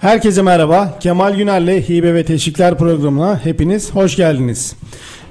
Herkese merhaba. Kemal Güner'le Hibe ve Teşvikler programına hepiniz hoş geldiniz.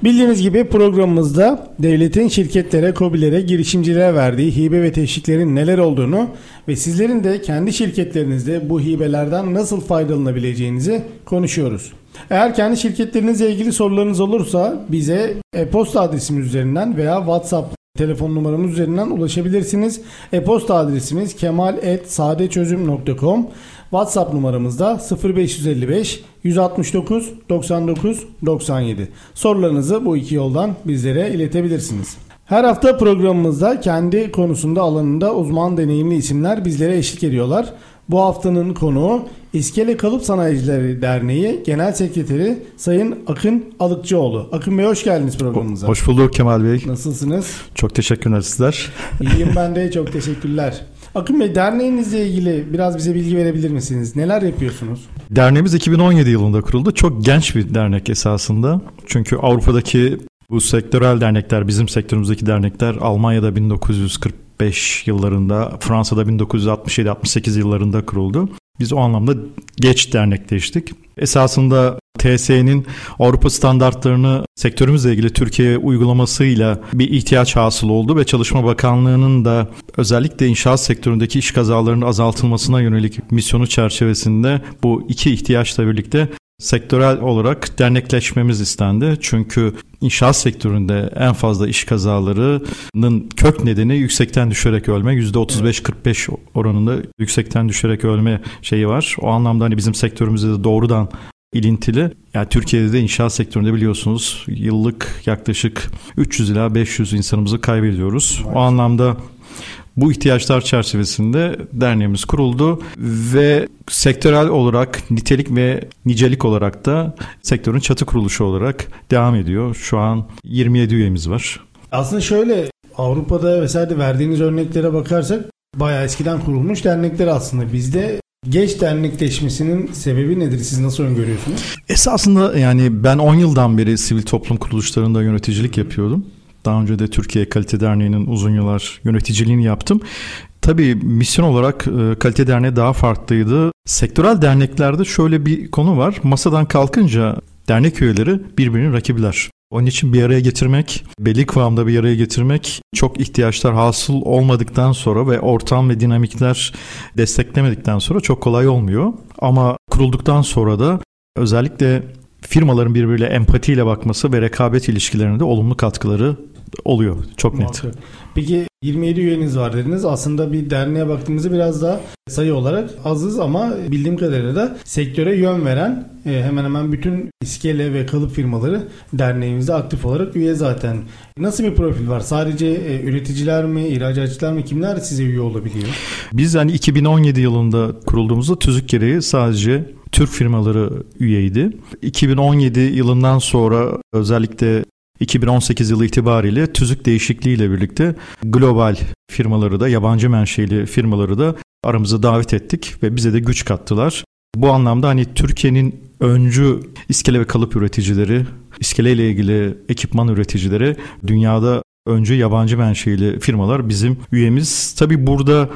Bildiğiniz gibi programımızda devletin şirketlere, kobilere, girişimcilere verdiği hibe ve teşviklerin neler olduğunu ve sizlerin de kendi şirketlerinizde bu hibelerden nasıl faydalanabileceğinizi konuşuyoruz. Eğer kendi şirketlerinizle ilgili sorularınız olursa bize e-posta adresimiz üzerinden veya WhatsApp telefon numaramız üzerinden ulaşabilirsiniz. E-posta adresimiz kemal.sadeçözüm.com WhatsApp numaramızda 0555 169 99 97. Sorularınızı bu iki yoldan bizlere iletebilirsiniz. Her hafta programımızda kendi konusunda alanında uzman deneyimli isimler bizlere eşlik ediyorlar. Bu haftanın konuğu İskele Kalıp Sanayicileri Derneği Genel Sekreteri Sayın Akın Alıkçıoğlu. Akın Bey hoş geldiniz programımıza. Hoş bulduk Kemal Bey. Nasılsınız? Çok teşekkürler sizler. İyiyim ben de çok teşekkürler. Akın Bey derneğinizle ilgili biraz bize bilgi verebilir misiniz? Neler yapıyorsunuz? Derneğimiz 2017 yılında kuruldu. Çok genç bir dernek esasında. Çünkü Avrupa'daki bu sektörel dernekler, bizim sektörümüzdeki dernekler Almanya'da 1945 yıllarında, Fransa'da 1967-68 yıllarında kuruldu. Biz o anlamda geç dernekleştik. Esasında TSE'nin Avrupa standartlarını sektörümüzle ilgili Türkiye uygulamasıyla bir ihtiyaç hasıl oldu ve Çalışma Bakanlığı'nın da özellikle inşaat sektöründeki iş kazalarının azaltılmasına yönelik misyonu çerçevesinde bu iki ihtiyaçla birlikte sektörel olarak dernekleşmemiz istendi. Çünkü inşaat sektöründe en fazla iş kazalarının kök nedeni yüksekten düşerek ölme. %35-45 oranında yüksekten düşerek ölme şeyi var. O anlamda hani bizim sektörümüzde de doğrudan ilintili. Yani Türkiye'de de inşaat sektöründe biliyorsunuz yıllık yaklaşık 300 ila 500 insanımızı kaybediyoruz. O anlamda bu ihtiyaçlar çerçevesinde derneğimiz kuruldu ve sektörel olarak nitelik ve nicelik olarak da sektörün çatı kuruluşu olarak devam ediyor. Şu an 27 üyemiz var. Aslında şöyle Avrupa'da vesaire verdiğiniz örneklere bakarsak bayağı eskiden kurulmuş dernekler aslında. Bizde Geç dernekleşmesinin sebebi nedir? Siz nasıl öngörüyorsunuz? Esasında yani ben 10 yıldan beri sivil toplum kuruluşlarında yöneticilik yapıyordum. Daha önce de Türkiye Kalite Derneği'nin uzun yıllar yöneticiliğini yaptım. Tabii misyon olarak e, Kalite Derneği daha farklıydı. Sektörel derneklerde şöyle bir konu var. Masadan kalkınca dernek üyeleri birbirinin rakibiler. Onun için bir araya getirmek, belli kıvamda bir araya getirmek çok ihtiyaçlar hasıl olmadıktan sonra ve ortam ve dinamikler desteklemedikten sonra çok kolay olmuyor. Ama kurulduktan sonra da özellikle firmaların birbiriyle empatiyle bakması ve rekabet ilişkilerinde olumlu katkıları oluyor. Çok net. Peki 27 üyeniz var dediniz. Aslında bir derneğe baktığımızda biraz daha sayı olarak azız ama bildiğim kadarıyla da sektöre yön veren e, hemen hemen bütün iskele ve kalıp firmaları derneğimizde aktif olarak üye zaten. Nasıl bir profil var? Sadece e, üreticiler mi, ihracatçılar mı kimler size üye olabiliyor? Biz hani 2017 yılında kurulduğumuzda tüzük gereği sadece Türk firmaları üyeydi. 2017 yılından sonra özellikle 2018 yılı itibariyle tüzük değişikliğiyle birlikte global firmaları da yabancı menşeli firmaları da aramıza davet ettik ve bize de güç kattılar. Bu anlamda hani Türkiye'nin öncü iskele ve kalıp üreticileri, iskele ile ilgili ekipman üreticileri, dünyada öncü yabancı menşeli firmalar bizim üyemiz. Tabi burada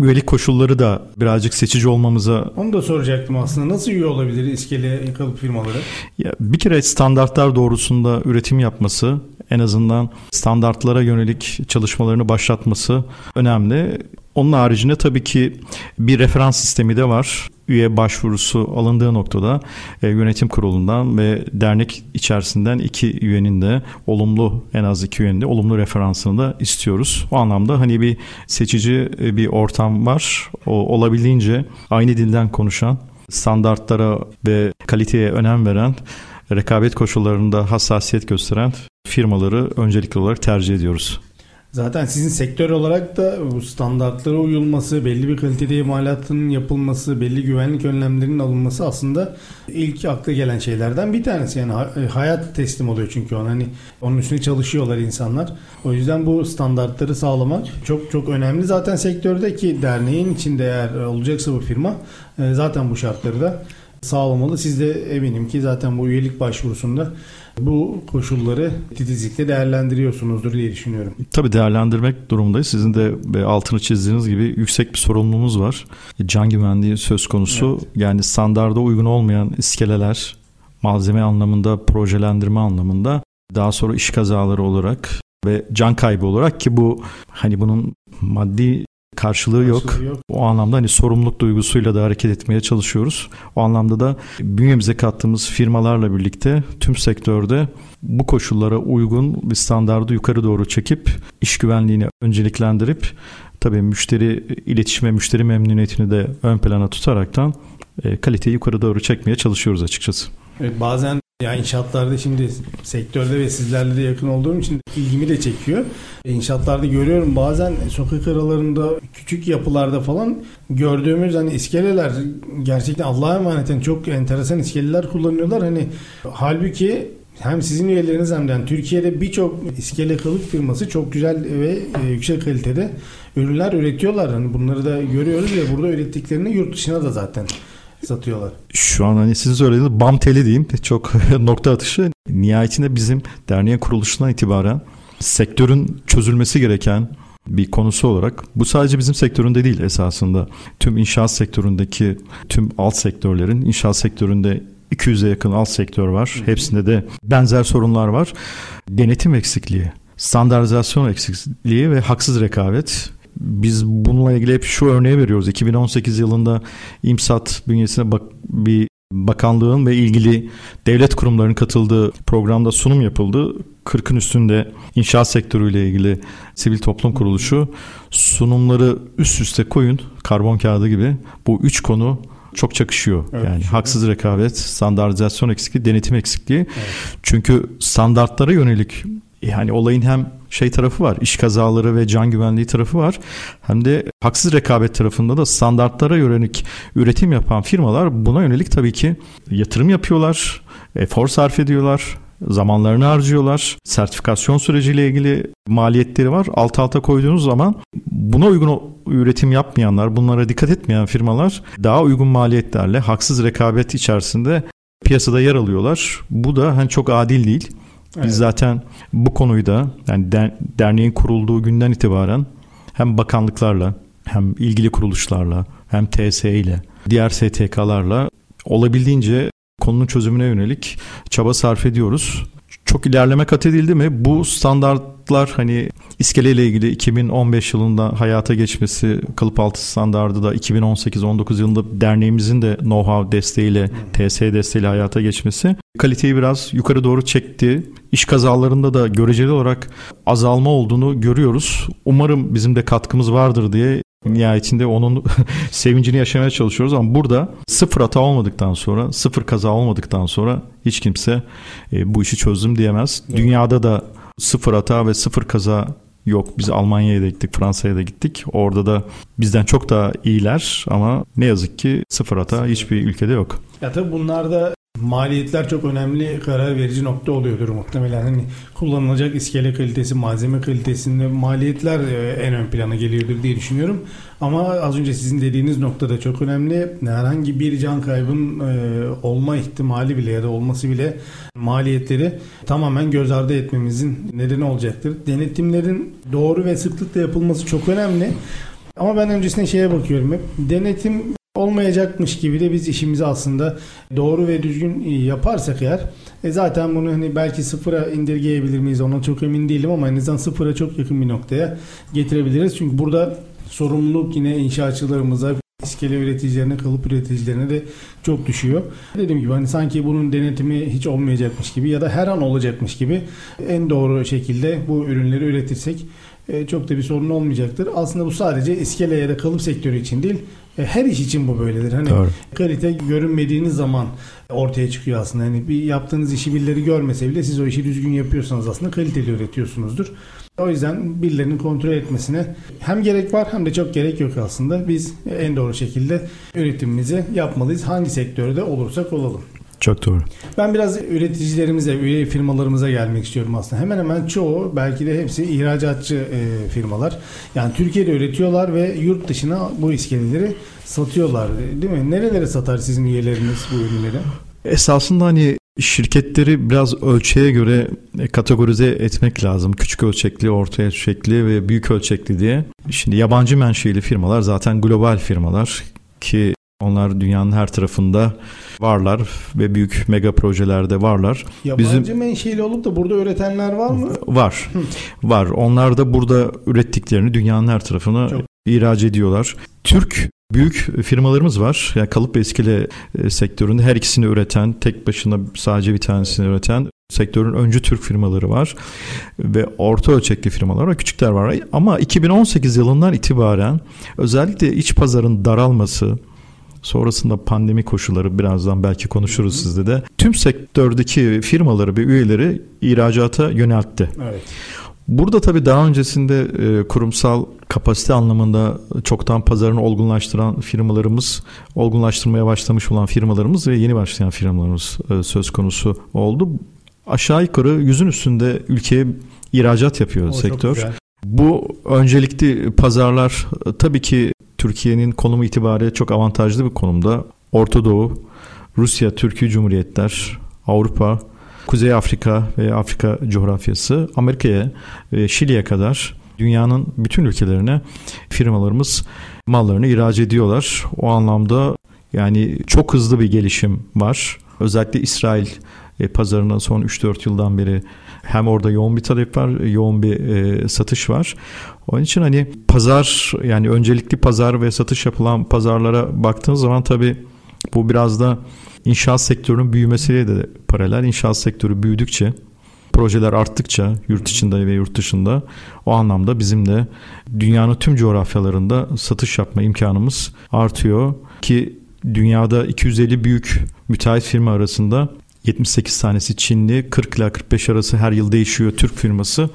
üyelik koşulları da birazcık seçici olmamıza... Onu da soracaktım aslında. Nasıl üye olabilir iskele kalıp firmaları? Ya bir kere standartlar doğrusunda üretim yapması, en azından standartlara yönelik çalışmalarını başlatması önemli. Onun haricinde tabii ki bir referans sistemi de var. Üye başvurusu alındığı noktada e, yönetim kurulundan ve dernek içerisinden iki üyenin de olumlu en az iki üyenin de olumlu referansını da istiyoruz. O anlamda hani bir seçici e, bir ortam var. O olabildiğince aynı dilden konuşan, standartlara ve kaliteye önem veren rekabet koşullarında hassasiyet gösteren firmaları öncelikli olarak tercih ediyoruz. Zaten sizin sektör olarak da bu standartlara uyulması, belli bir kalitede imalatının yapılması, belli güvenlik önlemlerinin alınması aslında ilk akla gelen şeylerden bir tanesi. Yani e, hayat teslim oluyor çünkü ona hani onun üstüne çalışıyorlar insanlar. O yüzden bu standartları sağlamak çok çok önemli. Zaten sektördeki derneğin içinde eğer olacaksa bu firma e, zaten bu şartları da sağlamalı. Siz de eminim ki zaten bu üyelik başvurusunda bu koşulları titizlikle değerlendiriyorsunuzdur diye düşünüyorum. Tabii değerlendirmek durumundayız. Sizin de altını çizdiğiniz gibi yüksek bir sorumluluğumuz var. Can güvenliği söz konusu. Evet. Yani standarda uygun olmayan iskeleler, malzeme anlamında, projelendirme anlamında daha sonra iş kazaları olarak ve can kaybı olarak ki bu hani bunun maddi karşılığı yok. yok. O anlamda hani sorumluluk duygusuyla da hareket etmeye çalışıyoruz. O anlamda da bünyemize kattığımız firmalarla birlikte tüm sektörde bu koşullara uygun bir standardı yukarı doğru çekip iş güvenliğini önceliklendirip tabii müşteri iletişime, müşteri memnuniyetini de ön plana tutaraktan e, kaliteyi yukarı doğru çekmeye çalışıyoruz açıkçası. Evet, bazen ya inşaatlarda şimdi sektörde ve sizlerle de yakın olduğum için ilgimi de çekiyor. İnşaatlarda görüyorum bazen sokak aralarında küçük yapılarda falan gördüğümüz hani iskeleler gerçekten Allah'a emanet çok enteresan iskeleler kullanıyorlar. Hani halbuki hem sizin üyeleriniz hem de yani Türkiye'de birçok iskele kalıp firması çok güzel ve e, yüksek kalitede ürünler üretiyorlar. Hani bunları da görüyoruz ve burada ürettiklerini yurt dışına da zaten satıyorlar. Şu an hani sizin söylediğiniz bam teli diyeyim. Çok nokta atışı. Nihayetinde bizim derneğin kuruluşundan itibaren sektörün çözülmesi gereken bir konusu olarak bu sadece bizim sektöründe değil esasında. Tüm inşaat sektöründeki tüm alt sektörlerin inşaat sektöründe 200'e yakın alt sektör var. Hepsinde de benzer sorunlar var. Denetim eksikliği, standartizasyon eksikliği ve haksız rekabet biz bununla ilgili hep şu örneği veriyoruz. 2018 yılında İMSAT bünyesine bak bir bakanlığın ve ilgili devlet kurumlarının katıldığı programda sunum yapıldı. 40'ın üstünde inşaat sektörüyle ilgili sivil toplum kuruluşu sunumları üst üste koyun karbon kağıdı gibi. Bu üç konu çok çakışıyor. Evet, yani haksız rekabet, standartizasyon eksikliği, denetim eksikliği. Evet. Çünkü standartlara yönelik yani olayın hem şey tarafı var, iş kazaları ve can güvenliği tarafı var. Hem de haksız rekabet tarafında da standartlara yönelik üretim yapan firmalar buna yönelik tabii ki yatırım yapıyorlar, efor sarf ediyorlar, zamanlarını harcıyorlar. Sertifikasyon süreciyle ilgili maliyetleri var. Alt alta koyduğunuz zaman buna uygun üretim yapmayanlar, bunlara dikkat etmeyen firmalar daha uygun maliyetlerle haksız rekabet içerisinde piyasada yer alıyorlar. Bu da hani çok adil değil. Biz evet. zaten bu konuyu da yani derneğin kurulduğu günden itibaren hem bakanlıklarla hem ilgili kuruluşlarla hem TSE ile diğer STK'larla olabildiğince konunun çözümüne yönelik çaba sarf ediyoruz. Çok ilerleme kat edildi mi? Bu standartlar hani iskeleyle ilgili 2015 yılında hayata geçmesi kalıp altı standardı da 2018-19 yılında derneğimizin de know-how desteğiyle, TSE desteğiyle hayata geçmesi kaliteyi biraz yukarı doğru çekti. İş kazalarında da göreceli olarak azalma olduğunu görüyoruz. Umarım bizim de katkımız vardır diye nihayetinde onun sevincini yaşamaya çalışıyoruz ama burada sıfır hata olmadıktan sonra, sıfır kaza olmadıktan sonra hiç kimse e, bu işi çözdüm diyemez. Dünyada da sıfır hata ve sıfır kaza yok. Biz Almanya'ya da gittik, Fransa'ya da gittik. Orada da bizden çok daha iyiler ama ne yazık ki sıfır hata hiçbir ülkede yok. Ya tabii bunlar da Maliyetler çok önemli karar verici nokta oluyordur muhtemelen. Hani kullanılacak iskele kalitesi, malzeme kalitesinde maliyetler e, en ön plana geliyordur diye düşünüyorum. Ama az önce sizin dediğiniz nokta da çok önemli. Herhangi bir can kaybın e, olma ihtimali bile ya da olması bile maliyetleri tamamen göz ardı etmemizin nedeni olacaktır. Denetimlerin doğru ve sıklıkla yapılması çok önemli. Ama ben öncesinde şeye bakıyorum hep. Denetim olmayacakmış gibi de biz işimizi aslında doğru ve düzgün yaparsak eğer e zaten bunu hani belki sıfıra indirgeyebilir miyiz ona çok emin değilim ama en azından sıfıra çok yakın bir noktaya getirebiliriz. Çünkü burada sorumluluk yine inşaatçılarımıza iskele üreticilerine, kalıp üreticilerine de çok düşüyor. Dediğim gibi hani sanki bunun denetimi hiç olmayacakmış gibi ya da her an olacakmış gibi en doğru şekilde bu ürünleri üretirsek e, çok da bir sorun olmayacaktır. Aslında bu sadece iskele ya da kalıp sektörü için değil, e, her iş için bu böyledir. Hani Doğru. kalite görünmediğiniz zaman ortaya çıkıyor aslında. Hani bir yaptığınız işi birileri görmese bile siz o işi düzgün yapıyorsanız aslında kaliteli üretiyorsunuzdur. O yüzden birilerinin kontrol etmesine hem gerek var hem de çok gerek yok aslında. Biz en doğru şekilde üretimimizi yapmalıyız. Hangi sektörde olursak olalım. Çok doğru. Ben biraz üreticilerimize, üye firmalarımıza gelmek istiyorum aslında. Hemen hemen çoğu, belki de hepsi ihracatçı e, firmalar. Yani Türkiye'de üretiyorlar ve yurt dışına bu iskeleleri satıyorlar. Değil mi? Nerelere satar sizin üyeleriniz bu ürünleri? Esasında hani şirketleri biraz ölçeğe göre kategorize etmek lazım. Küçük ölçekli, orta ölçekli ve büyük ölçekli diye. Şimdi yabancı menşeli firmalar zaten global firmalar ki onlar dünyanın her tarafında varlar ve büyük mega projelerde varlar. Yabancı Bizim, menşeli olup da burada üretenler var mı? Var. var. Onlar da burada ürettiklerini dünyanın her tarafına Çok. ihraç ediyorlar. Türk büyük firmalarımız var. Yani kalıp ve iskele e, sektöründe her ikisini üreten, tek başına sadece bir tanesini üreten sektörün öncü Türk firmaları var ve orta ölçekli firmalar var, küçükler var. Ama 2018 yılından itibaren özellikle iç pazarın daralması, Sonrasında pandemi koşulları birazdan belki konuşuruz sizde de. Tüm sektördeki firmaları ve üyeleri ihracata yöneltti. Evet. Burada tabii daha öncesinde e, kurumsal kapasite anlamında çoktan pazarını olgunlaştıran firmalarımız, olgunlaştırmaya başlamış olan firmalarımız ve yeni başlayan firmalarımız e, söz konusu oldu. Aşağı yukarı yüzün üstünde ülkeye ihracat yapıyor o sektör. Bu öncelikli pazarlar e, tabii ki Türkiye'nin konumu itibariyle çok avantajlı bir konumda. Orta Doğu, Rusya, Türkiye Cumhuriyetler, Avrupa, Kuzey Afrika ve Afrika coğrafyası, Amerika'ya ve Şili'ye kadar dünyanın bütün ülkelerine firmalarımız mallarını ihraç ediyorlar. O anlamda yani çok hızlı bir gelişim var. Özellikle İsrail e, pazarına son 3-4 yıldan beri hem orada yoğun bir talep var, yoğun bir e, satış var. Onun için hani pazar yani öncelikli pazar ve satış yapılan pazarlara baktığınız zaman tabii bu biraz da inşaat sektörünün büyümesiyle de paralel. İnşaat sektörü büyüdükçe projeler arttıkça yurt içinde ve yurt dışında o anlamda bizim de dünyanın tüm coğrafyalarında satış yapma imkanımız artıyor ki dünyada 250 büyük müteahhit firma arasında 78 tanesi Çinli, 40 ila 45 arası her yıl değişiyor Türk firması.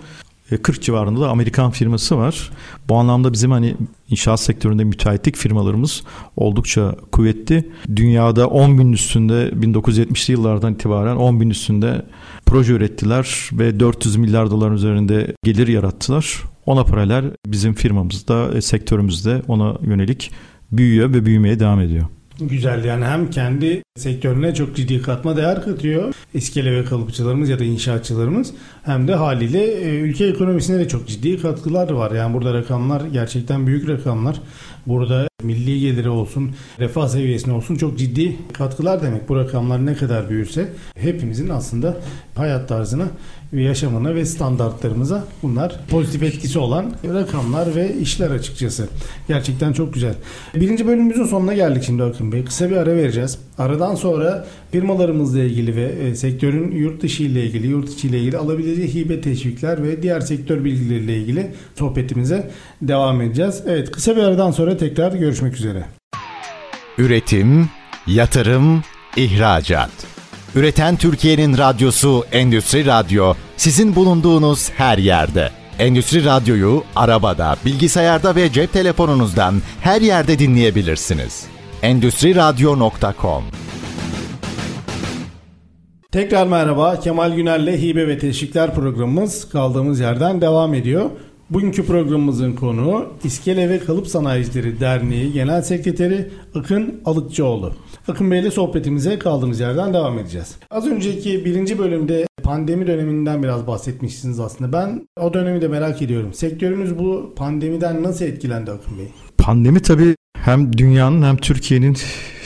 40 e, civarında da Amerikan firması var. Bu anlamda bizim hani inşaat sektöründe müteahhitlik firmalarımız oldukça kuvvetli. Dünyada 10 bin üstünde 1970'li yıllardan itibaren 10 bin üstünde proje ürettiler ve 400 milyar dolar üzerinde gelir yarattılar. Ona paralel bizim firmamız da e, sektörümüzde ona yönelik büyüyor ve büyümeye devam ediyor. Güzel yani hem kendi sektörüne çok ciddi katma değer katıyor iskele ve kalıpçılarımız ya da inşaatçılarımız hem de haliyle e, ülke ekonomisine de çok ciddi katkılar var. Yani burada rakamlar gerçekten büyük rakamlar. Burada milli geliri olsun, refah seviyesine olsun çok ciddi katkılar demek. Bu rakamlar ne kadar büyürse hepimizin aslında hayat tarzına yaşamına ve standartlarımıza bunlar pozitif etkisi olan rakamlar ve işler açıkçası. Gerçekten çok güzel. Birinci bölümümüzün sonuna geldik şimdi Akın Bey. Kısa bir ara vereceğiz. Aradan sonra firmalarımızla ilgili ve e, sektörün yurt dışı ile ilgili, yurt içi ile ilgili alabileceği hibe teşvikler ve diğer sektör bilgileriyle ilgili sohbetimize devam edeceğiz. Evet kısa bir aradan sonra tekrar görüşmek üzere. Üretim, yatırım, ihracat. Üreten Türkiye'nin radyosu Endüstri Radyo sizin bulunduğunuz her yerde. Endüstri Radyo'yu arabada, bilgisayarda ve cep telefonunuzdan her yerde dinleyebilirsiniz. Endüstri Radyo.com Tekrar merhaba. Kemal Güner'le Hibe ve Teşvikler programımız kaldığımız yerden devam ediyor. Bugünkü programımızın konuğu İskele ve Kalıp Sanayicileri Derneği Genel Sekreteri Akın Alıkçıoğlu. Akın Bey ile sohbetimize kaldığımız yerden devam edeceğiz. Az önceki birinci bölümde pandemi döneminden biraz bahsetmişsiniz aslında. Ben o dönemi de merak ediyorum. Sektörümüz bu pandemiden nasıl etkilendi Akın Bey? Pandemi tabii hem dünyanın hem Türkiye'nin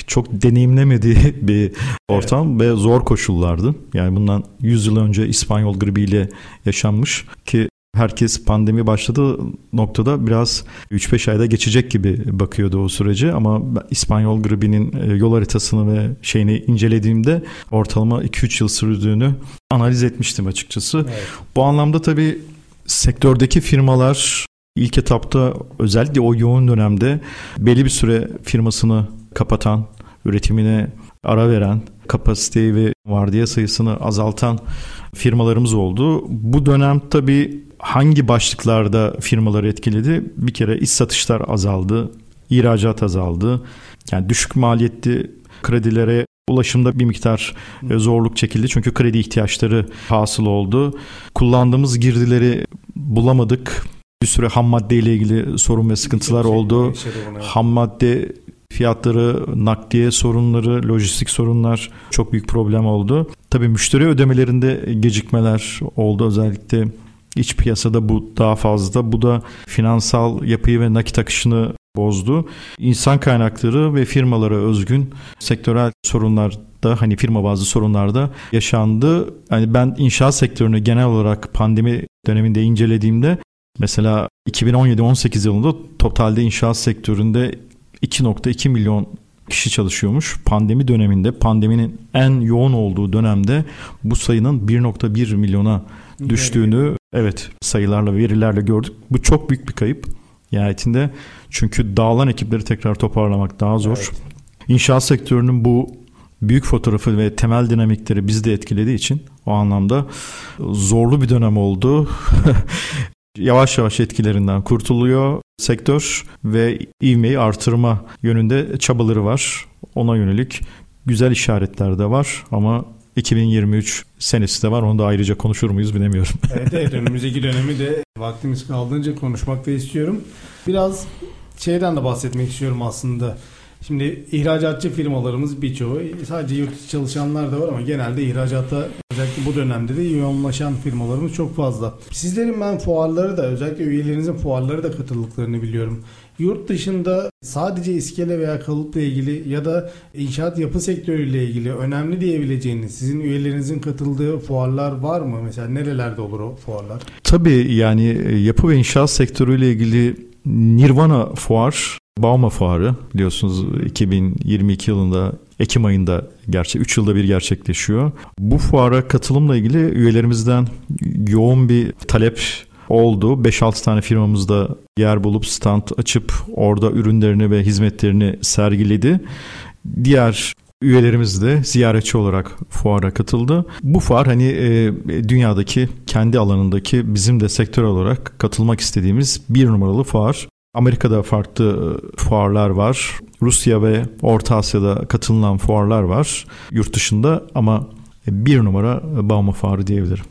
çok deneyimlemediği bir ortam evet. ve zor koşullardı. Yani bundan 100 yıl önce İspanyol gribiyle yaşanmış ki herkes pandemi başladığı noktada biraz 3-5 ayda geçecek gibi bakıyordu o sürece ama İspanyol gribinin e, yol haritasını ve şeyini incelediğimde ortalama 2-3 yıl sürdüğünü analiz etmiştim açıkçası. Evet. Bu anlamda tabii sektördeki firmalar ilk etapta özellikle o yoğun dönemde belli bir süre firmasını kapatan, üretimine ara veren, kapasiteyi ve vardiya sayısını azaltan firmalarımız oldu. Bu dönem tabii hangi başlıklarda firmaları etkiledi? Bir kere iç satışlar azaldı, ihracat azaldı. Yani düşük maliyetli kredilere ulaşımda bir miktar e, zorluk çekildi. Çünkü kredi ihtiyaçları hasıl oldu. Kullandığımız girdileri bulamadık. Bir süre ham madde ile ilgili sorun ve sıkıntılar oldu. Ham madde fiyatları, nakliye sorunları, lojistik sorunlar çok büyük problem oldu. Tabii müşteri ödemelerinde gecikmeler oldu özellikle iç piyasada bu daha fazla. Bu da finansal yapıyı ve nakit akışını bozdu. İnsan kaynakları ve firmalara özgün sektörel sorunlar da hani firma bazı sorunlarda yaşandı. Hani ben inşaat sektörünü genel olarak pandemi döneminde incelediğimde mesela 2017-18 yılında totalde inşaat sektöründe 2.2 milyon kişi çalışıyormuş. Pandemi döneminde pandeminin en yoğun olduğu dönemde bu sayının 1.1 milyona düştüğünü evet sayılarla verilerle gördük. Bu çok büyük bir kayıp nihayetinde. Çünkü dağılan ekipleri tekrar toparlamak daha zor. Evet. İnşaat sektörünün bu büyük fotoğrafı ve temel dinamikleri bizi de etkilediği için o anlamda zorlu bir dönem oldu. yavaş yavaş etkilerinden kurtuluyor sektör ve ivmeyi artırma yönünde çabaları var. Ona yönelik güzel işaretler de var ama 2023 senesi de var. Onu da ayrıca konuşur muyuz bilemiyorum. evet evet önümüzdeki dönemi de vaktimiz kaldığınca konuşmak da istiyorum. Biraz şeyden de bahsetmek istiyorum aslında. Şimdi ihracatçı firmalarımız birçoğu sadece yurt içi çalışanlar da var ama genelde ihracata özellikle bu dönemde de yoğunlaşan firmalarımız çok fazla. Sizlerin ben fuarları da özellikle üyelerinizin fuarları da katıldıklarını biliyorum. Yurt dışında sadece iskele veya kalıpla ilgili ya da inşaat yapı sektörüyle ilgili önemli diyebileceğiniz sizin üyelerinizin katıldığı fuarlar var mı? Mesela nerelerde olur o fuarlar? Tabii yani yapı ve inşaat sektörüyle ilgili Nirvana fuar Bauma Fuarı biliyorsunuz 2022 yılında Ekim ayında gerçi 3 yılda bir gerçekleşiyor. Bu fuara katılımla ilgili üyelerimizden yoğun bir talep oldu. 5-6 tane firmamızda yer bulup stand açıp orada ürünlerini ve hizmetlerini sergiledi. Diğer üyelerimiz de ziyaretçi olarak fuara katıldı. Bu fuar hani e, dünyadaki kendi alanındaki bizim de sektör olarak katılmak istediğimiz bir numaralı fuar. Amerika'da farklı e, fuarlar var. Rusya ve Orta Asya'da katılınan fuarlar var yurt dışında ama bir numara Bauma Fuarı diyebilirim.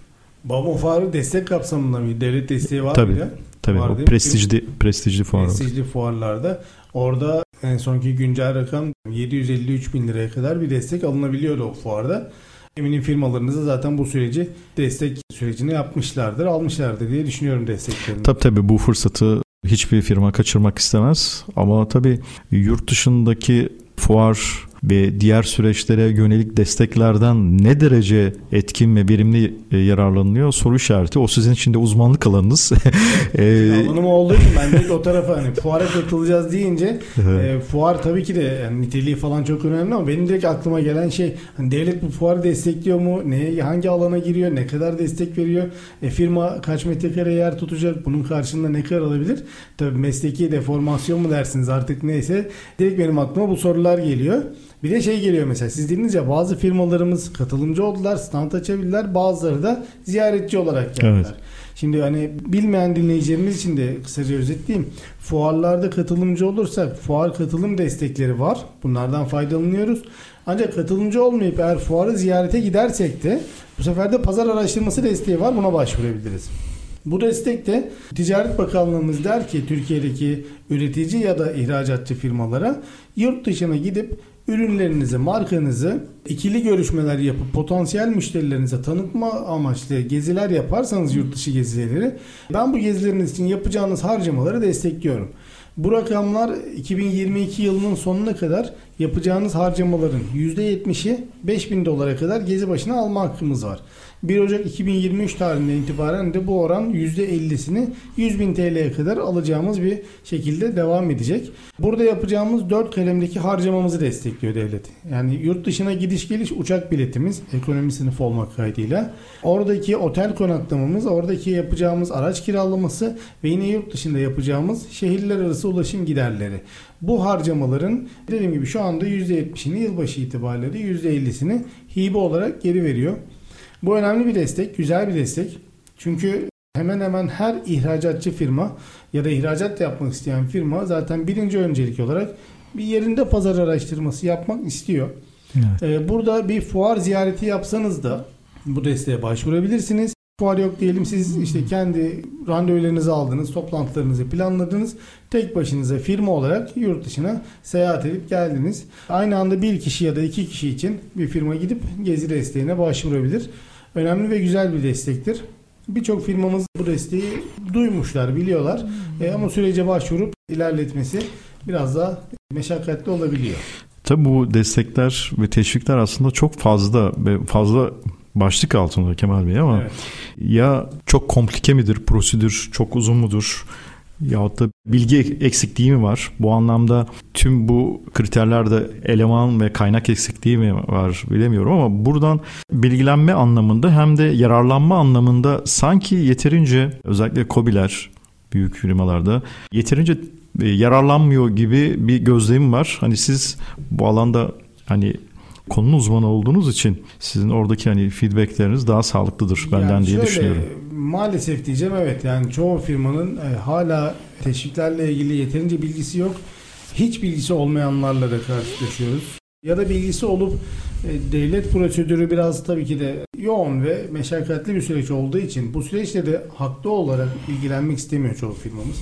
Bauma Fuarı destek kapsamında mı? Devlet desteği var tabii, mıydı? Tabii. Var, o prestijli, prestijli fuar. Prestijli fuarlarda. Orada en sonki güncel rakam 753 bin liraya kadar bir destek alınabiliyordu o fuarda. Eminim firmalarınız da zaten bu süreci destek sürecini yapmışlardır, almışlardır diye düşünüyorum desteklerini. Tabii tabii bu fırsatı hiçbir firma kaçırmak istemez. Ama tabii yurt dışındaki fuar ve diğer süreçlere yönelik desteklerden ne derece etkin ve verimli e, yararlanılıyor soru işareti. O sizin için de uzmanlık alanınız. e, Alanım olduğu için ben de o tarafa hani fuara katılacağız deyince e, fuar tabii ki de yani niteliği falan çok önemli ama benim direkt aklıma gelen şey hani devlet bu fuarı destekliyor mu? Ne, hangi alana giriyor? Ne kadar destek veriyor? E, firma kaç metrekare yer tutacak? Bunun karşılığında ne kadar alabilir? Tabii mesleki deformasyon mu dersiniz artık neyse. Direkt benim aklıma bu sorular geliyor. Bir de şey geliyor mesela siz dediniz ya bazı firmalarımız katılımcı oldular, stand açabildiler. Bazıları da ziyaretçi olarak geldiler. Evet. Şimdi hani bilmeyen dinleyicilerimiz için de kısaca özetleyeyim. Fuarlarda katılımcı olursak fuar katılım destekleri var. Bunlardan faydalanıyoruz. Ancak katılımcı olmayıp eğer fuarı ziyarete gidersek de bu sefer de pazar araştırması desteği var. Buna başvurabiliriz. Bu destek de Ticaret Bakanlığımız der ki Türkiye'deki üretici ya da ihracatçı firmalara yurt dışına gidip ürünlerinizi, markanızı ikili görüşmeler yapıp potansiyel müşterilerinize tanıtma amaçlı geziler yaparsanız yurt dışı gezileri ben bu gezileriniz için yapacağınız harcamaları destekliyorum. Bu rakamlar 2022 yılının sonuna kadar yapacağınız harcamaların %70'i 5000 dolara kadar gezi başına alma hakkımız var. 1 Ocak 2023 tarihinden itibaren de bu oran %50'sini 100 bin TL'ye kadar alacağımız bir şekilde devam edecek. Burada yapacağımız 4 kalemdeki harcamamızı destekliyor devlet. Yani yurt dışına gidiş geliş uçak biletimiz ekonomi sınıfı olmak kaydıyla. Oradaki otel konaklamamız, oradaki yapacağımız araç kiralaması ve yine yurt dışında yapacağımız şehirler arası ulaşım giderleri. Bu harcamaların dediğim gibi şu anda %70'ini yılbaşı itibariyle de %50'sini hibe olarak geri veriyor. Bu önemli bir destek, güzel bir destek. Çünkü hemen hemen her ihracatçı firma ya da ihracat yapmak isteyen firma zaten birinci öncelik olarak bir yerinde pazar araştırması yapmak istiyor. Evet. Ee, burada bir fuar ziyareti yapsanız da bu desteğe başvurabilirsiniz. Fuar yok diyelim siz işte kendi randevularınızı aldınız, toplantılarınızı planladınız. Tek başınıza firma olarak yurt dışına seyahat edip geldiniz. Aynı anda bir kişi ya da iki kişi için bir firma gidip gezi desteğine başvurabilir. Önemli ve güzel bir destektir. Birçok firmamız bu desteği duymuşlar, biliyorlar. E, ama sürece başvurup ilerletmesi biraz daha meşakkatli olabiliyor. Tabii bu destekler ve teşvikler aslında çok fazla ve fazla başlık altında Kemal Bey ama evet. ya çok komplike midir prosedür, çok uzun mudur? Yahut da bilgi eksikliği mi var? Bu anlamda tüm bu kriterlerde eleman ve kaynak eksikliği mi var bilemiyorum ama buradan bilgilenme anlamında hem de yararlanma anlamında sanki yeterince özellikle COBİ'ler büyük firmalarda yeterince e, yararlanmıyor gibi bir gözlemim var. Hani siz bu alanda hani konunun uzmanı olduğunuz için sizin oradaki hani feedbackleriniz daha sağlıklıdır benden yani diye şöyle, düşünüyorum. Maalesef diyeceğim evet yani çoğu firmanın e, hala teşviklerle ilgili yeterince bilgisi yok. Hiç bilgisi olmayanlarla da karşılaşıyoruz. Ya da bilgisi olup e, devlet prosedürü biraz tabii ki de yoğun ve meşakkatli bir süreç olduğu için bu süreçte de haklı olarak ilgilenmek istemiyor çoğu firmamız.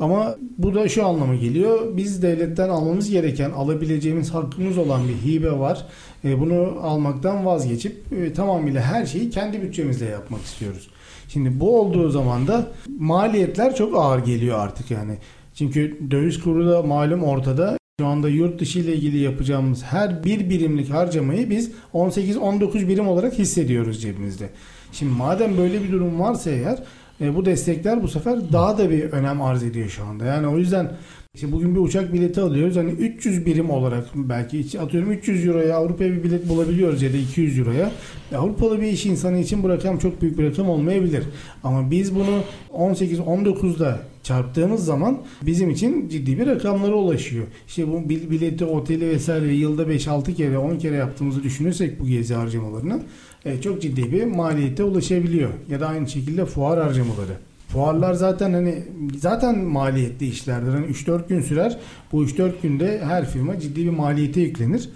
Ama bu da şu anlama geliyor. Biz devletten almamız gereken, alabileceğimiz hakkımız olan bir hibe var. E, bunu almaktan vazgeçip e, tamamıyla her şeyi kendi bütçemizle yapmak istiyoruz. Şimdi bu olduğu zaman da maliyetler çok ağır geliyor artık yani. Çünkü döviz kuru da malum ortada. Şu anda yurt dışı ile ilgili yapacağımız her bir birimlik harcamayı biz 18-19 birim olarak hissediyoruz cebimizde. Şimdi madem böyle bir durum varsa eğer e, bu destekler bu sefer daha da bir önem arz ediyor şu anda. Yani o yüzden işte bugün bir uçak bileti alıyoruz. Hani 300 birim olarak belki atıyorum 300 euroya Avrupa'ya bir bilet bulabiliyoruz ya da 200 euroya. Avrupalı bir iş insanı için bu rakam çok büyük bir rakam olmayabilir. Ama biz bunu 18-19'da çarptığımız zaman bizim için ciddi bir rakamlara ulaşıyor. İşte bu bileti, oteli vesaire yılda 5-6 kere 10 kere yaptığımızı düşünürsek bu gezi harcamalarını e, çok ciddi bir maliyete ulaşabiliyor. Ya da aynı şekilde fuar harcamaları. Fuarlar zaten hani zaten maliyetli işlerdir. Hani 3-4 gün sürer. Bu 3-4 günde her firma ciddi bir maliyete yüklenir.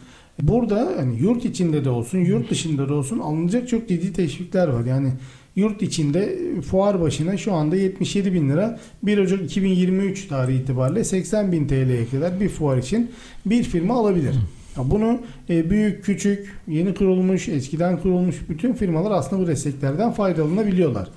Burada hani yurt içinde de olsun, yurt dışında da olsun alınacak çok ciddi teşvikler var. Yani yurt içinde fuar başına şu anda 77 bin lira 1 Ocak 2023 tarihi itibariyle 80 bin TL'ye kadar bir fuar için bir firma alabilir. Bunu e, büyük, küçük, yeni kurulmuş, eskiden kurulmuş bütün firmalar aslında bu desteklerden faydalanabiliyorlar.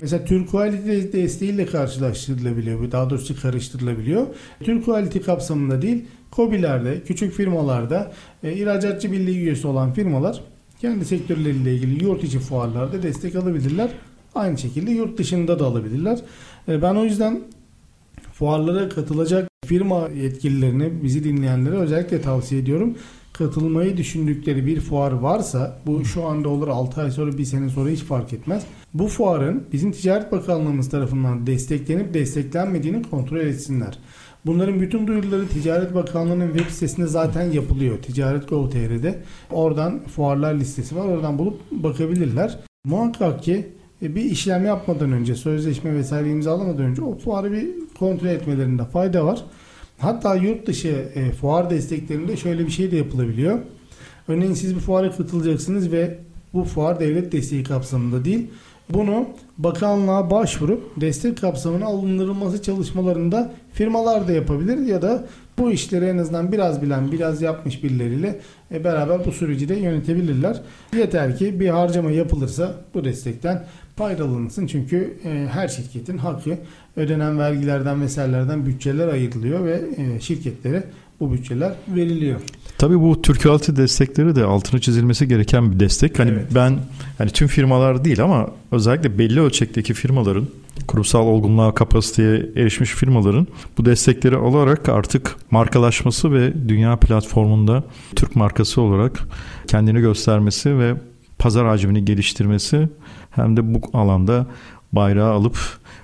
Mesela Türk Quality desteğiyle karşılaştırılabiliyor. Daha doğrusu karıştırılabiliyor. Türk Quality kapsamında değil, COBİ'lerde, küçük firmalarda, e, ihracatçı birliği üyesi olan firmalar kendi sektörleriyle ilgili yurt içi fuarlarda destek alabilirler. Aynı şekilde yurt dışında da alabilirler. E, ben o yüzden fuarlara katılacak firma yetkililerine, bizi dinleyenlere özellikle tavsiye ediyorum. Katılmayı düşündükleri bir fuar varsa bu şu anda olur 6 ay sonra bir sene sonra hiç fark etmez. Bu fuarın bizim Ticaret Bakanlığımız tarafından desteklenip desteklenmediğini kontrol etsinler. Bunların bütün duyuruları Ticaret Bakanlığı'nın web sitesinde zaten yapılıyor. Ticaret.gov.tr'de. Oradan fuarlar listesi var. Oradan bulup bakabilirler. Muhakkak ki bir işlem yapmadan önce, sözleşme vesaire imzalamadan önce o fuarı bir kontrol etmelerinde fayda var. Hatta yurt dışı e, fuar desteklerinde şöyle bir şey de yapılabiliyor. Örneğin siz bir fuara katılacaksınız ve bu fuar devlet desteği kapsamında değil. Bunu bakanlığa başvurup destek kapsamına alındırılması çalışmalarında firmalar da yapabilir ya da bu işleri en azından biraz bilen, biraz yapmış birileriyle e, beraber bu süreci de yönetebilirler. Yeter ki bir harcama yapılırsa bu destekten faydalanırsın. Çünkü e, her şirketin hakkı ödenen vergilerden vesairelerden bütçeler ayrılıyor ve e, şirketlere bu bütçeler veriliyor. Tabii bu Türk Altı destekleri de altına çizilmesi gereken bir destek. Hani evet. ben hani tüm firmalar değil ama özellikle belli ölçekteki firmaların kurumsal olgunluğa, kapasiteye erişmiş firmaların bu destekleri alarak artık markalaşması ve dünya platformunda Türk markası olarak kendini göstermesi ve pazar hacmini geliştirmesi hem de bu alanda bayrağı alıp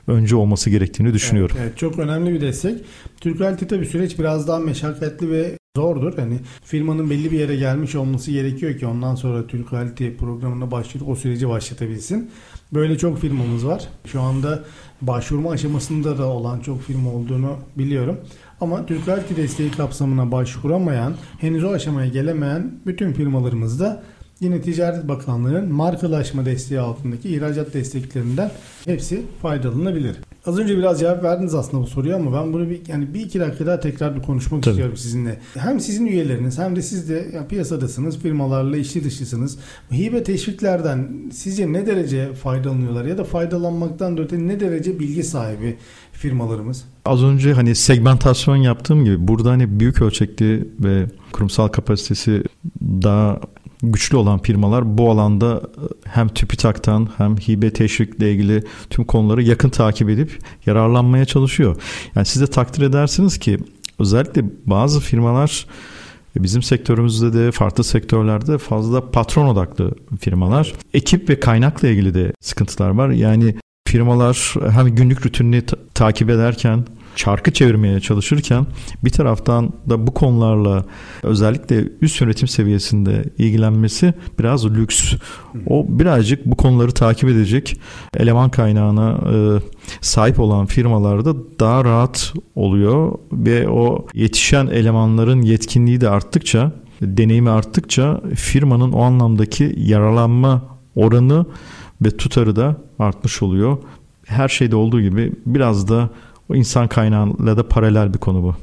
önce olması gerektiğini düşünüyorum. Evet, evet çok önemli bir destek. Türk Realty tabii süreç biraz daha meşakkatli ve zordur. Hani firmanın belli bir yere gelmiş olması gerekiyor ki ondan sonra Türk Realty programına başlayıp o süreci başlatabilsin. Böyle çok firmamız var. Şu anda başvurma aşamasında da olan çok firma olduğunu biliyorum. Ama Türk Realty desteği kapsamına başvuramayan, henüz o aşamaya gelemeyen bütün firmalarımızda Yine Ticaret Bakanlığı'nın markalaşma desteği altındaki ihracat desteklerinden hepsi faydalanabilir. Az önce biraz cevap verdiniz aslında bu soruya ama ben bunu bir yani bir iki dakika daha tekrar bir konuşmak Tabii. istiyorum sizinle. Hem sizin üyeleriniz hem de siz de yani piyasadasınız, firmalarla işli dışısınız. Hibe teşviklerden sizce ne derece faydalanıyorlar ya da faydalanmaktan da öte ne derece bilgi sahibi firmalarımız? Az önce hani segmentasyon yaptığım gibi burada hani büyük ölçekli ve kurumsal kapasitesi daha güçlü olan firmalar bu alanda e, hem TÜBİTAK'tan hem hibe teşvikle ilgili tüm konuları yakın takip edip yararlanmaya çalışıyor. Yani siz de takdir edersiniz ki özellikle bazı firmalar e, bizim sektörümüzde de farklı sektörlerde fazla patron odaklı firmalar. Ekip ve kaynakla ilgili de sıkıntılar var. Yani firmalar hem günlük rutinini ta- takip ederken çarkı çevirmeye çalışırken bir taraftan da bu konularla özellikle üst yönetim seviyesinde ilgilenmesi biraz lüks. O birazcık bu konuları takip edecek eleman kaynağına e, sahip olan firmalarda daha rahat oluyor ve o yetişen elemanların yetkinliği de arttıkça deneyimi arttıkça firmanın o anlamdaki yaralanma oranı ve tutarı da artmış oluyor. Her şeyde olduğu gibi biraz da o insan kaynağıyla da paralel bir konu bu.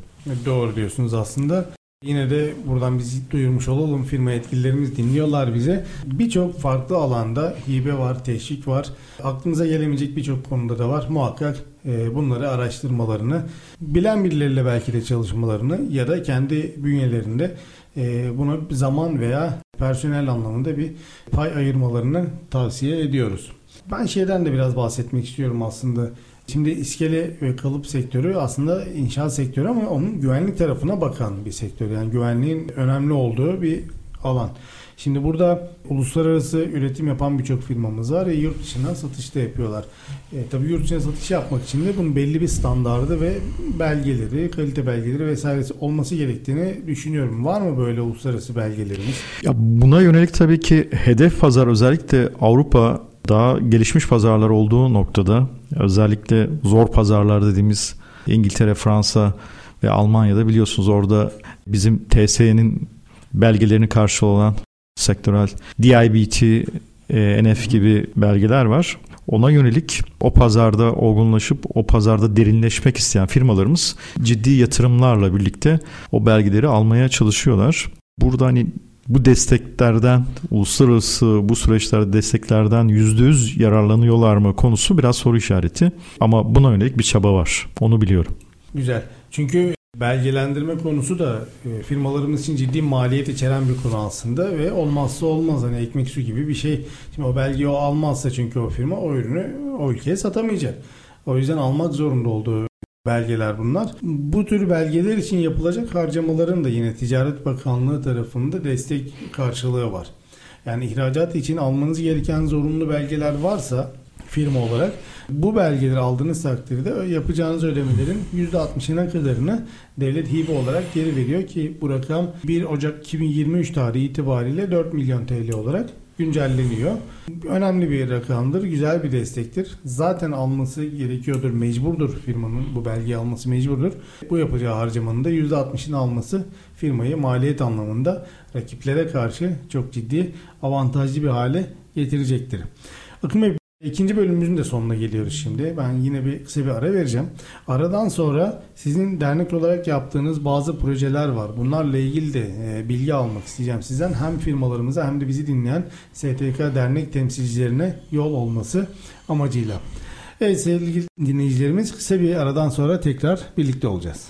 Doğru diyorsunuz aslında. Yine de buradan bizi duyurmuş olalım. Firma yetkililerimiz dinliyorlar bize. Birçok farklı alanda hibe var, teşvik var. Aklınıza gelemeyecek birçok konuda da var. Muhakkak e, bunları araştırmalarını, bilen birileriyle belki de çalışmalarını ya da kendi bünyelerinde e, buna zaman veya personel anlamında bir pay ayırmalarını tavsiye ediyoruz. Ben şeyden de biraz bahsetmek istiyorum aslında. Şimdi iskele ve kalıp sektörü aslında inşaat sektörü ama onun güvenlik tarafına bakan bir sektör. Yani güvenliğin önemli olduğu bir alan. Şimdi burada uluslararası üretim yapan birçok firmamız var ve yurt dışına satış da yapıyorlar. E, tabii yurt dışına satış yapmak için de bunun belli bir standardı ve belgeleri, kalite belgeleri vesairesi olması gerektiğini düşünüyorum. Var mı böyle uluslararası belgelerimiz? Ya buna yönelik tabii ki hedef pazar özellikle Avrupa daha gelişmiş pazarlar olduğu noktada özellikle zor pazarlar dediğimiz İngiltere, Fransa ve Almanya'da biliyorsunuz orada bizim TSE'nin belgelerini karşı olan sektörel DIBT, e, NF gibi belgeler var. Ona yönelik o pazarda olgunlaşıp o pazarda derinleşmek isteyen firmalarımız ciddi yatırımlarla birlikte o belgeleri almaya çalışıyorlar. Burada hani bu desteklerden, uluslararası bu süreçlerde desteklerden %100 yararlanıyorlar mı konusu biraz soru işareti. Ama buna yönelik bir çaba var. Onu biliyorum. Güzel. Çünkü belgelendirme konusu da e, firmalarımız için ciddi maliyet içeren bir konu aslında ve olmazsa olmaz hani ekmek su gibi bir şey. Şimdi o belgeyi o almazsa çünkü o firma o ürünü o ülkeye satamayacak. O yüzden almak zorunda olduğu belgeler bunlar. Bu tür belgeler için yapılacak harcamaların da yine Ticaret Bakanlığı tarafında destek karşılığı var. Yani ihracat için almanız gereken zorunlu belgeler varsa firma olarak bu belgeleri aldığınız takdirde yapacağınız ödemelerin %60'ına kadarını devlet hibe olarak geri veriyor ki bu rakam 1 Ocak 2023 tarihi itibariyle 4 milyon TL olarak güncelleniyor. Önemli bir rakamdır, güzel bir destektir. Zaten alması gerekiyordur, mecburdur firmanın bu belgeyi alması mecburdur. Bu yapacağı harcamanın da %60'ını alması firmayı maliyet anlamında rakiplere karşı çok ciddi avantajlı bir hale getirecektir. Bey İkinci bölümümüzün de sonuna geliyoruz şimdi. Ben yine bir kısa bir ara vereceğim. Aradan sonra sizin dernek olarak yaptığınız bazı projeler var. Bunlarla ilgili de e, bilgi almak isteyeceğim sizden. Hem firmalarımıza hem de bizi dinleyen STK dernek temsilcilerine yol olması amacıyla. Evet sevgili dinleyicilerimiz kısa bir aradan sonra tekrar birlikte olacağız.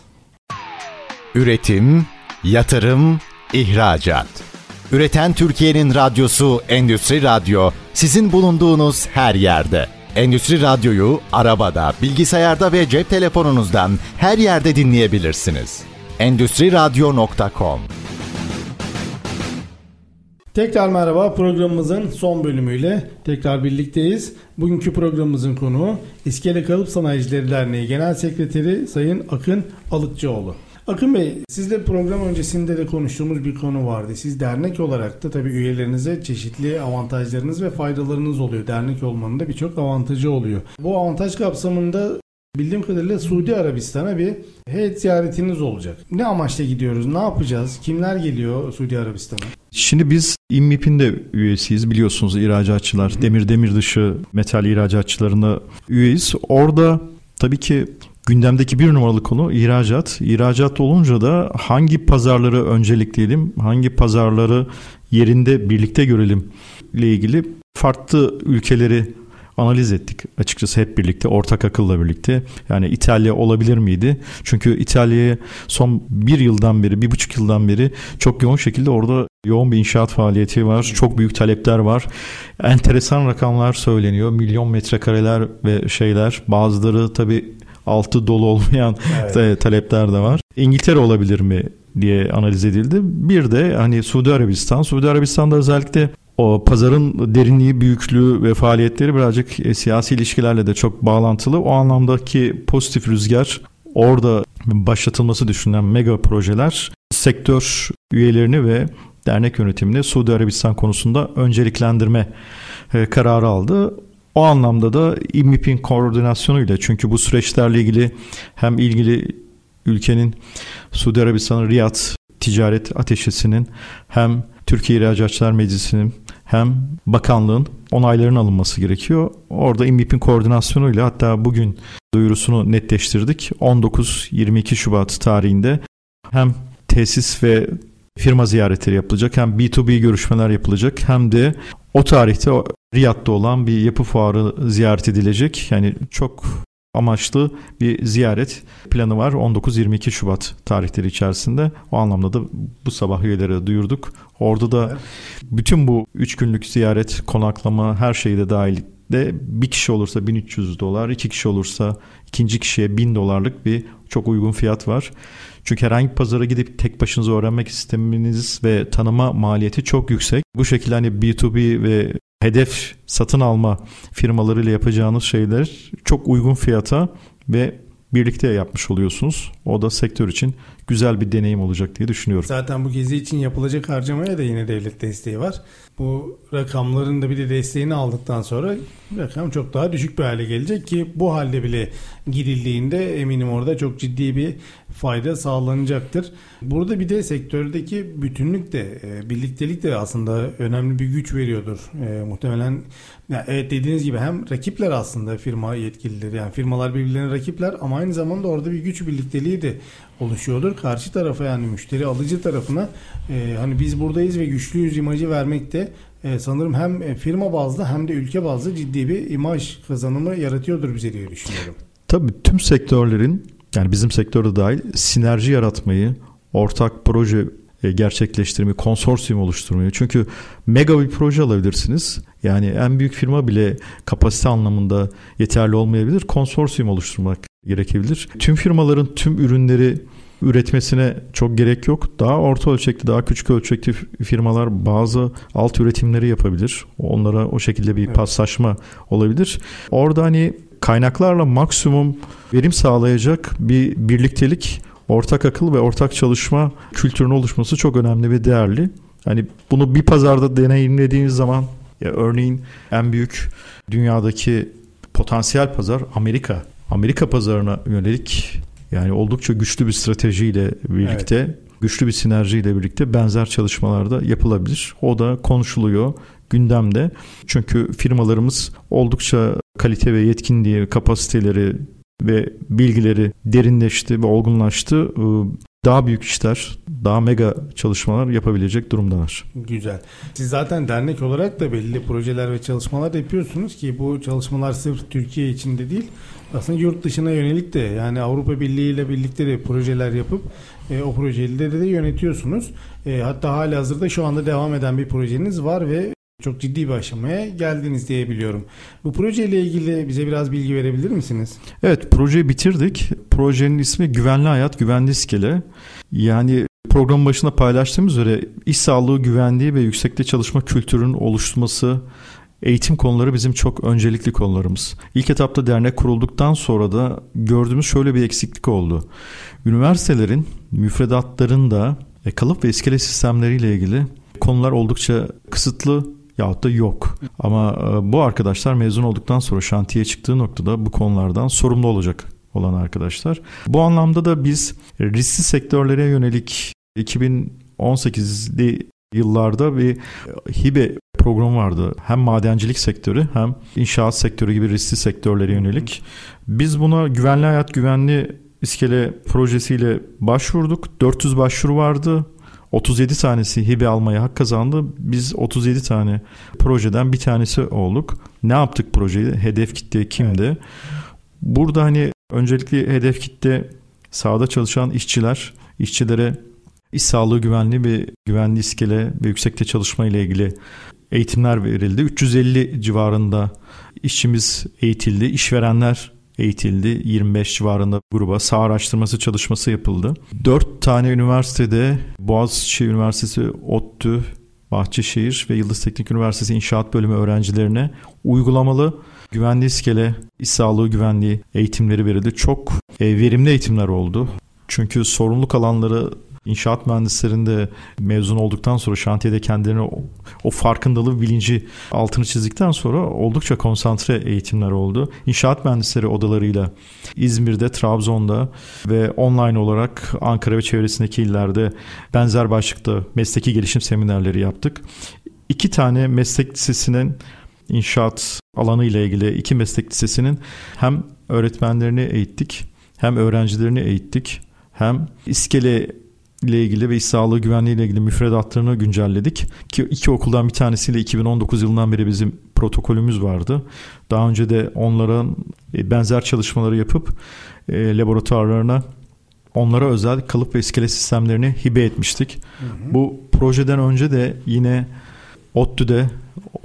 Üretim, yatırım, ihracat. Üreten Türkiye'nin radyosu Endüstri Radyo sizin bulunduğunuz her yerde. Endüstri Radyo'yu arabada, bilgisayarda ve cep telefonunuzdan her yerde dinleyebilirsiniz. Endüstri Radyo.com Tekrar merhaba programımızın son bölümüyle tekrar birlikteyiz. Bugünkü programımızın konuğu İskele Kalıp Sanayicileri Derneği Genel Sekreteri Sayın Akın Alıkçıoğlu. Akın Bey, sizle program öncesinde de konuştuğumuz bir konu vardı. Siz dernek olarak da tabii üyelerinize çeşitli avantajlarınız ve faydalarınız oluyor. Dernek olmanın da birçok avantajı oluyor. Bu avantaj kapsamında Bildiğim kadarıyla Suudi Arabistan'a bir heyet ziyaretiniz olacak. Ne amaçla gidiyoruz? Ne yapacağız? Kimler geliyor Suudi Arabistan'a? Şimdi biz İMMİP'in de üyesiyiz biliyorsunuz ihracatçılar. Demir demir dışı metal ihracatçılarına üyeyiz. Orada tabii ki gündemdeki bir numaralı konu ihracat. İhracat olunca da hangi pazarları öncelikleyelim, hangi pazarları yerinde birlikte görelim ile ilgili farklı ülkeleri analiz ettik açıkçası hep birlikte ortak akılla birlikte. Yani İtalya olabilir miydi? Çünkü İtalya'ya son bir yıldan beri, bir buçuk yıldan beri çok yoğun şekilde orada yoğun bir inşaat faaliyeti var. Çok büyük talepler var. Enteresan rakamlar söyleniyor. Milyon metrekareler ve şeyler. Bazıları tabii altı dolu olmayan evet. talepler de var. İngiltere olabilir mi diye analiz edildi. Bir de hani Suudi Arabistan. Suudi Arabistan'da özellikle o pazarın derinliği, büyüklüğü ve faaliyetleri birazcık e, siyasi ilişkilerle de çok bağlantılı. O anlamdaki pozitif rüzgar orada başlatılması düşünülen mega projeler sektör üyelerini ve dernek yönetimini Suudi Arabistan konusunda önceliklendirme e, kararı aldı. O anlamda da İMİP'in koordinasyonuyla çünkü bu süreçlerle ilgili hem ilgili ülkenin Suudi Arabistan'ın Riyad Ticaret Ateşesi'nin hem Türkiye İhracatçılar Meclisi'nin hem bakanlığın onaylarının alınması gerekiyor. Orada İMİP'in koordinasyonuyla hatta bugün duyurusunu netleştirdik. 19-22 Şubat tarihinde hem tesis ve firma ziyaretleri yapılacak hem B2B görüşmeler yapılacak hem de o tarihte Riyad'da olan bir yapı fuarı ziyaret edilecek. Yani çok amaçlı bir ziyaret planı var 19-22 Şubat tarihleri içerisinde. O anlamda da bu sabah üyelere duyurduk. Orada da bütün bu 3 günlük ziyaret, konaklama her şeyi de dahil de bir kişi olursa 1300 dolar, iki kişi olursa ikinci kişiye 1000 dolarlık bir çok uygun fiyat var. Çünkü herhangi bir pazara gidip tek başınıza öğrenmek istemeniz ve tanıma maliyeti çok yüksek. Bu şekilde hani B2B ve hedef satın alma firmalarıyla yapacağınız şeyler çok uygun fiyata ve birlikte yapmış oluyorsunuz. O da sektör için güzel bir deneyim olacak diye düşünüyorum. Zaten bu gezi için yapılacak harcamaya da yine devlet desteği var. Bu rakamların da bir de desteğini aldıktan sonra rakam çok daha düşük bir hale gelecek ki bu halde bile gidildiğinde eminim orada çok ciddi bir fayda sağlanacaktır. Burada bir de sektördeki bütünlük de e, birliktelik de aslında önemli bir güç veriyordur. E, muhtemelen yani evet dediğiniz gibi hem rakipler aslında firma yetkilileri yani firmalar birbirlerine rakipler ama aynı zamanda orada bir güç birlikteliği de oluşuyordur. Karşı tarafa yani müşteri alıcı tarafına e, hani biz buradayız ve güçlüyüz imajı vermekte e, sanırım hem firma bazlı hem de ülke bazlı ciddi bir imaj kazanımı yaratıyordur bize diye düşünüyorum. Tabii tüm sektörlerin yani bizim sektörde dahil sinerji yaratmayı, ortak proje e, gerçekleştirmeyi, konsorsiyum oluşturmayı. Çünkü mega bir proje alabilirsiniz. Yani en büyük firma bile kapasite anlamında yeterli olmayabilir. Konsorsiyum oluşturmak gerekebilir. Tüm firmaların tüm ürünleri üretmesine çok gerek yok. Daha orta ölçekli, daha küçük ölçekli firmalar bazı alt üretimleri yapabilir. Onlara o şekilde bir evet. paslaşma olabilir. Orada hani kaynaklarla maksimum verim sağlayacak bir birliktelik, ortak akıl ve ortak çalışma kültürünün oluşması çok önemli ve değerli. Hani bunu bir pazarda deneyimlediğiniz zaman ya örneğin en büyük dünyadaki potansiyel pazar Amerika. Amerika pazarına yönelik yani oldukça güçlü bir stratejiyle birlikte evet. güçlü bir sinerjiyle birlikte benzer çalışmalarda yapılabilir. O da konuşuluyor gündemde. Çünkü firmalarımız oldukça kalite ve yetkinliği, kapasiteleri ve bilgileri derinleşti ve olgunlaştı. Ee, daha büyük işler, daha mega çalışmalar yapabilecek durumdalar. Güzel. Siz zaten dernek olarak da belli projeler ve çalışmalar yapıyorsunuz ki bu çalışmalar sırf Türkiye içinde değil, aslında yurt dışına yönelik de yani Avrupa Birliği ile birlikte de projeler yapıp e, o projeleri de yönetiyorsunuz. E, hatta hali hazırda şu anda devam eden bir projeniz var ve çok ciddi bir aşamaya geldiniz diye biliyorum. Bu projeyle ilgili bize biraz bilgi verebilir misiniz? Evet projeyi bitirdik. Projenin ismi Güvenli Hayat Güvenli İskele. Yani programın başında paylaştığımız üzere iş sağlığı güvenliği ve yüksekte çalışma kültürünün oluşturması eğitim konuları bizim çok öncelikli konularımız. İlk etapta dernek kurulduktan sonra da gördüğümüz şöyle bir eksiklik oldu. Üniversitelerin müfredatlarında e, kalıp ve iskele sistemleriyle ilgili konular oldukça kısıtlı yahut da yok. Ama e, bu arkadaşlar mezun olduktan sonra şantiye çıktığı noktada bu konulardan sorumlu olacak olan arkadaşlar. Bu anlamda da biz riskli sektörlere yönelik 2018'li yıllarda bir hibe programı vardı. Hem madencilik sektörü hem inşaat sektörü gibi riskli sektörlere yönelik. Biz buna güvenli hayat güvenli iskele projesiyle başvurduk. 400 başvuru vardı. 37 tanesi hibe almaya hak kazandı. Biz 37 tane projeden bir tanesi olduk. Ne yaptık projeyi? Hedef kitle kimdi? Evet. Burada hani öncelikli hedef kitle sahada çalışan işçiler, işçilere iş sağlığı güvenliği ve güvenli iskele ve yüksekte çalışma ile ilgili eğitimler verildi. 350 civarında işçimiz eğitildi. İşverenler eğitildi. 25 civarında gruba sağ araştırması çalışması yapıldı. 4 tane üniversitede Boğaziçi Üniversitesi, ODTÜ, Bahçeşehir ve Yıldız Teknik Üniversitesi İnşaat Bölümü öğrencilerine uygulamalı güvenli iskele, iş sağlığı güvenliği eğitimleri verildi. Çok e, verimli eğitimler oldu. Çünkü sorumluluk alanları İnşaat mühendislerinde mezun olduktan sonra şantiyede kendilerine o, o farkındalığı bilinci altını çizdikten sonra oldukça konsantre eğitimler oldu. İnşaat mühendisleri odalarıyla İzmir'de, Trabzon'da ve online olarak Ankara ve çevresindeki illerde benzer başlıkta mesleki gelişim seminerleri yaptık. İki tane meslek lisesinin inşaat alanı ile ilgili iki meslek lisesinin hem öğretmenlerini eğittik hem öğrencilerini eğittik hem iskele ile ilgili ve iş sağlığı güvenliği ile ilgili müfredatlarını güncelledik. Ki iki okuldan bir tanesiyle 2019 yılından beri bizim protokolümüz vardı. Daha önce de onların e, benzer çalışmaları yapıp e, laboratuvarlarına onlara özel kalıp ve iskele sistemlerini hibe etmiştik. Hı hı. Bu projeden önce de yine ODTÜ'de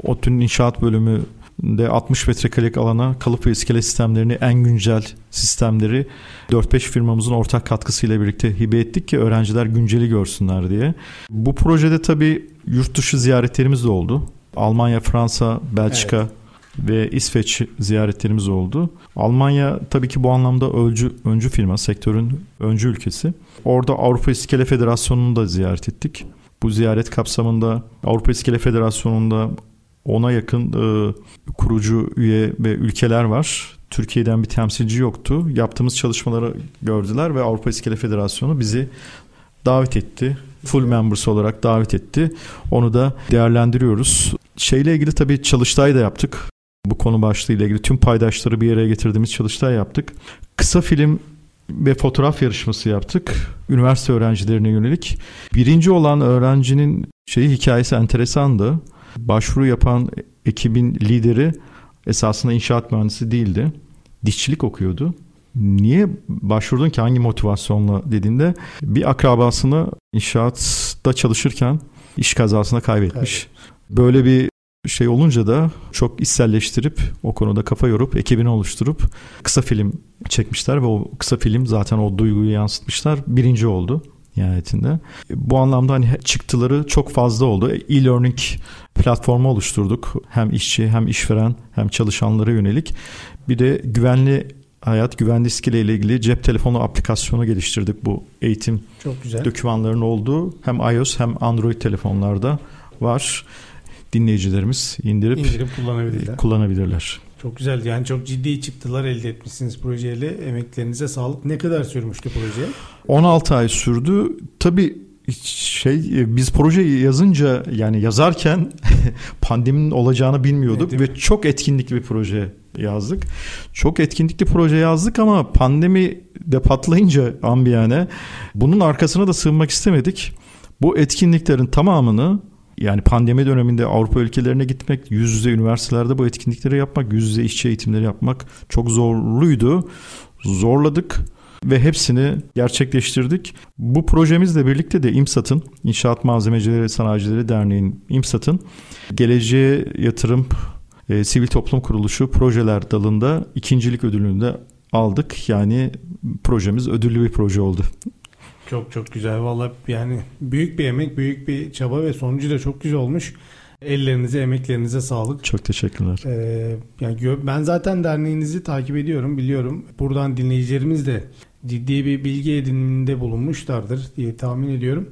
ODTÜ'nün inşaat bölümü de 60 metrekarelik alana kalıp ve iskele sistemlerini en güncel sistemleri 4-5 firmamızın ortak katkısıyla birlikte hibe ettik ki öğrenciler günceli görsünler diye. Bu projede tabii yurt dışı ziyaretlerimiz de oldu. Almanya, Fransa, Belçika evet. ve İsveç ziyaretlerimiz oldu. Almanya tabii ki bu anlamda öncü, öncü firma, sektörün öncü ülkesi. Orada Avrupa İskele Federasyonu'nu da ziyaret ettik. Bu ziyaret kapsamında Avrupa İskele Federasyonu'nda ona yakın e, kurucu üye ve ülkeler var. Türkiye'den bir temsilci yoktu. Yaptığımız çalışmaları gördüler ve Avrupa İskele Federasyonu bizi davet etti. Full members olarak davet etti. Onu da değerlendiriyoruz. Şeyle ilgili tabii çalıştay da yaptık. Bu konu başlığıyla ilgili tüm paydaşları bir araya getirdiğimiz çalıştay yaptık. Kısa film ve fotoğraf yarışması yaptık. Üniversite öğrencilerine yönelik. Birinci olan öğrencinin şeyi hikayesi enteresandı başvuru yapan ekibin lideri esasında inşaat mühendisi değildi. Dişçilik okuyordu. Niye başvurdun ki hangi motivasyonla dediğinde bir akrabasını inşaatta çalışırken iş kazasında kaybetmiş. Evet. Böyle bir şey olunca da çok içselleştirip o konuda kafa yorup ekibini oluşturup kısa film çekmişler ve o kısa film zaten o duyguyu yansıtmışlar. Birinci oldu nihayetinde. Bu anlamda hani çıktıları çok fazla oldu. E-learning platformu oluşturduk. Hem işçi hem işveren hem çalışanlara yönelik. Bir de güvenli hayat güvenli iskele ile ilgili cep telefonu aplikasyonu geliştirdik bu eğitim Çok güzel. dokümanlarının olduğu hem iOS hem Android telefonlarda var. Dinleyicilerimiz indirip, indirip kullanabilirler. kullanabilirler. Çok güzel yani çok ciddi çıktılar elde etmişsiniz projeyle. Emeklerinize sağlık. Ne kadar sürmüştü proje? 16 ay sürdü. Tabii şey biz projeyi yazınca yani yazarken pandeminin olacağını bilmiyorduk evet, ve çok etkinlikli bir proje yazdık. Çok etkinlikli proje yazdık ama pandemi de patlayınca ambiyane bunun arkasına da sığınmak istemedik. Bu etkinliklerin tamamını yani pandemi döneminde Avrupa ülkelerine gitmek, yüz yüze üniversitelerde bu etkinlikleri yapmak, yüz yüze işçi eğitimleri yapmak çok zorluydu. Zorladık ve hepsini gerçekleştirdik. Bu projemizle birlikte de İMSAT'ın, İnşaat Malzemecileri Sanayicileri Derneği'nin İMSAT'ın Geleceğe Yatırım e, Sivil Toplum Kuruluşu projeler dalında ikincilik ödülünü de aldık. Yani projemiz ödüllü bir proje oldu. Çok çok güzel valla yani büyük bir emek, büyük bir çaba ve sonucu da çok güzel olmuş. Ellerinize, emeklerinize sağlık. Çok teşekkürler. Ee, yani ben zaten derneğinizi takip ediyorum, biliyorum. Buradan dinleyicilerimiz de ciddi bir bilgi ediniminde bulunmuşlardır diye tahmin ediyorum.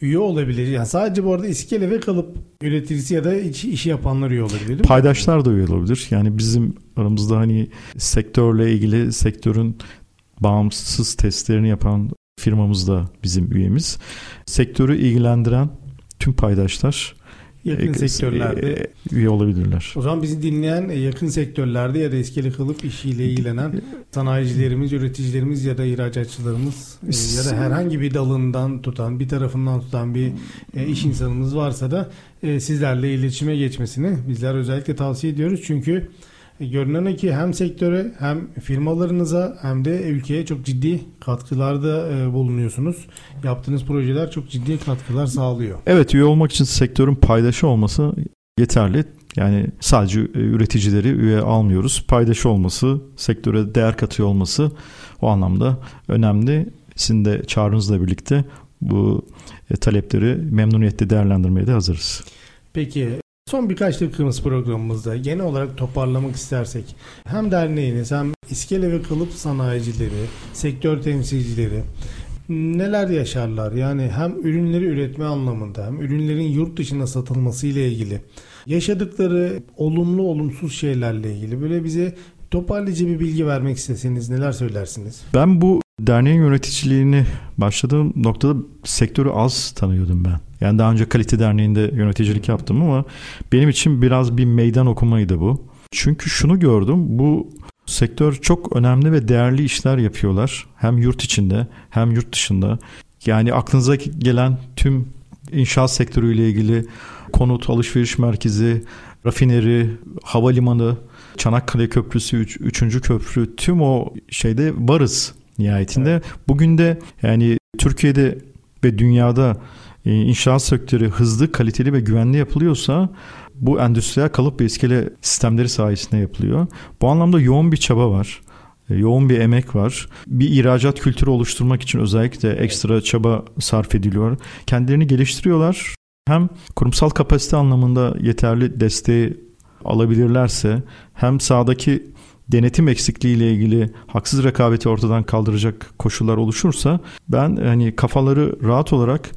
Üye olabilir. Yani sadece bu arada iskele ve kalıp üreticisi ya da iş, işi yapanlar üye olabilir değil mi? Paydaşlar da üye olabilir. Yani bizim aramızda hani sektörle ilgili sektörün bağımsız testlerini yapan firmamız da bizim üyemiz. Sektörü ilgilendiren tüm paydaşlar yakın e, sektörlerde e, üye olabilirler. O zaman bizi dinleyen e, yakın sektörlerde ya da iskele kalıp işiyle ilgilenen sanayicilerimiz, üreticilerimiz ya da ihracatçılarımız ya da herhangi bir dalından tutan, bir tarafından tutan bir iş insanımız varsa da sizlerle iletişime geçmesini bizler özellikle tavsiye ediyoruz. Çünkü e, görünen o ki hem sektöre hem firmalarınıza hem de ülkeye çok ciddi katkılarda e, bulunuyorsunuz. Yaptığınız projeler çok ciddi katkılar sağlıyor. Evet üye olmak için sektörün paydaşı olması yeterli. Yani sadece e, üreticileri üye almıyoruz. Paydaşı olması, sektöre değer katıyor olması o anlamda önemli. Sizin de çağrınızla birlikte bu talepleri memnuniyetle değerlendirmeye de hazırız. Peki Son birkaç dakikamız programımızda genel olarak toparlamak istersek hem derneğiniz hem iskele ve kalıp sanayicileri, sektör temsilcileri neler yaşarlar? Yani hem ürünleri üretme anlamında hem ürünlerin yurt dışına satılması ile ilgili yaşadıkları olumlu olumsuz şeylerle ilgili böyle bize toparlayıcı bir bilgi vermek isteseniz neler söylersiniz? Ben bu derneğin yöneticiliğini başladığım noktada sektörü az tanıyordum ben. Yani daha önce Kalite Derneği'nde yöneticilik yaptım ama benim için biraz bir meydan okumaydı bu. Çünkü şunu gördüm. Bu sektör çok önemli ve değerli işler yapıyorlar. Hem yurt içinde hem yurt dışında. Yani aklınıza gelen tüm inşaat sektörüyle ilgili konut, alışveriş merkezi, rafineri, havalimanı, Çanakkale Köprüsü, 3. Üç, köprü tüm o şeyde varız nihayetinde. Evet. Bugün de yani Türkiye'de ve dünyada e, inşaat sektörü hızlı, kaliteli ve güvenli yapılıyorsa bu endüstriyel kalıp ve iskele sistemleri sayesinde yapılıyor. Bu anlamda yoğun bir çaba var. E, yoğun bir emek var. Bir ihracat kültürü oluşturmak için özellikle ekstra çaba sarf ediliyor. Kendilerini geliştiriyorlar. Hem kurumsal kapasite anlamında yeterli desteği alabilirlerse hem sahadaki denetim eksikliği ile ilgili haksız rekabeti ortadan kaldıracak koşullar oluşursa ben hani kafaları rahat olarak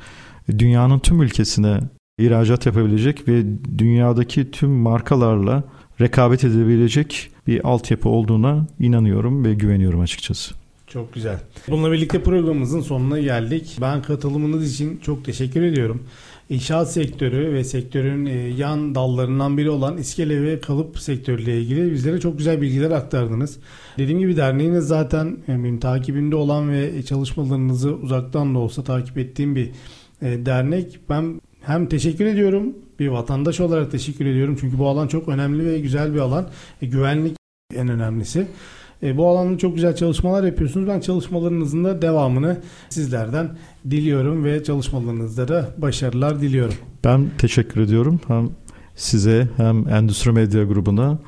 dünyanın tüm ülkesine ihracat yapabilecek ve dünyadaki tüm markalarla rekabet edebilecek bir altyapı olduğuna inanıyorum ve güveniyorum açıkçası. Çok güzel. Bununla birlikte programımızın sonuna geldik. Ben katılımınız için çok teşekkür ediyorum. İnşaat sektörü ve sektörün e, yan dallarından biri olan iskele ve kalıp sektörüyle ilgili bizlere çok güzel bilgiler aktardınız. Dediğim gibi derneğiniz zaten e, benim takibimde olan ve çalışmalarınızı uzaktan da olsa takip ettiğim bir e, dernek. Ben hem teşekkür ediyorum bir vatandaş olarak teşekkür ediyorum çünkü bu alan çok önemli ve güzel bir alan. güvenlik en önemlisi. E, bu alanda çok güzel çalışmalar yapıyorsunuz. Ben çalışmalarınızın da devamını sizlerden diliyorum ve çalışmalarınızda da başarılar diliyorum. Ben teşekkür ediyorum. Hem size hem Endüstri Medya grubuna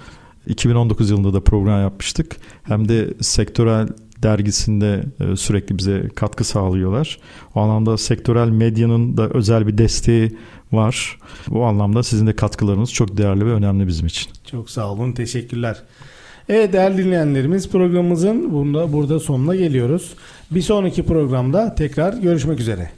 2019 yılında da program yapmıştık. Hem de sektörel dergisinde e, sürekli bize katkı sağlıyorlar. O anlamda sektörel medyanın da özel bir desteği var. Bu anlamda sizin de katkılarınız çok değerli ve önemli bizim için. Çok sağ olun, teşekkürler. Evet değerli dinleyenlerimiz programımızın bunda burada sonuna geliyoruz. Bir sonraki programda tekrar görüşmek üzere.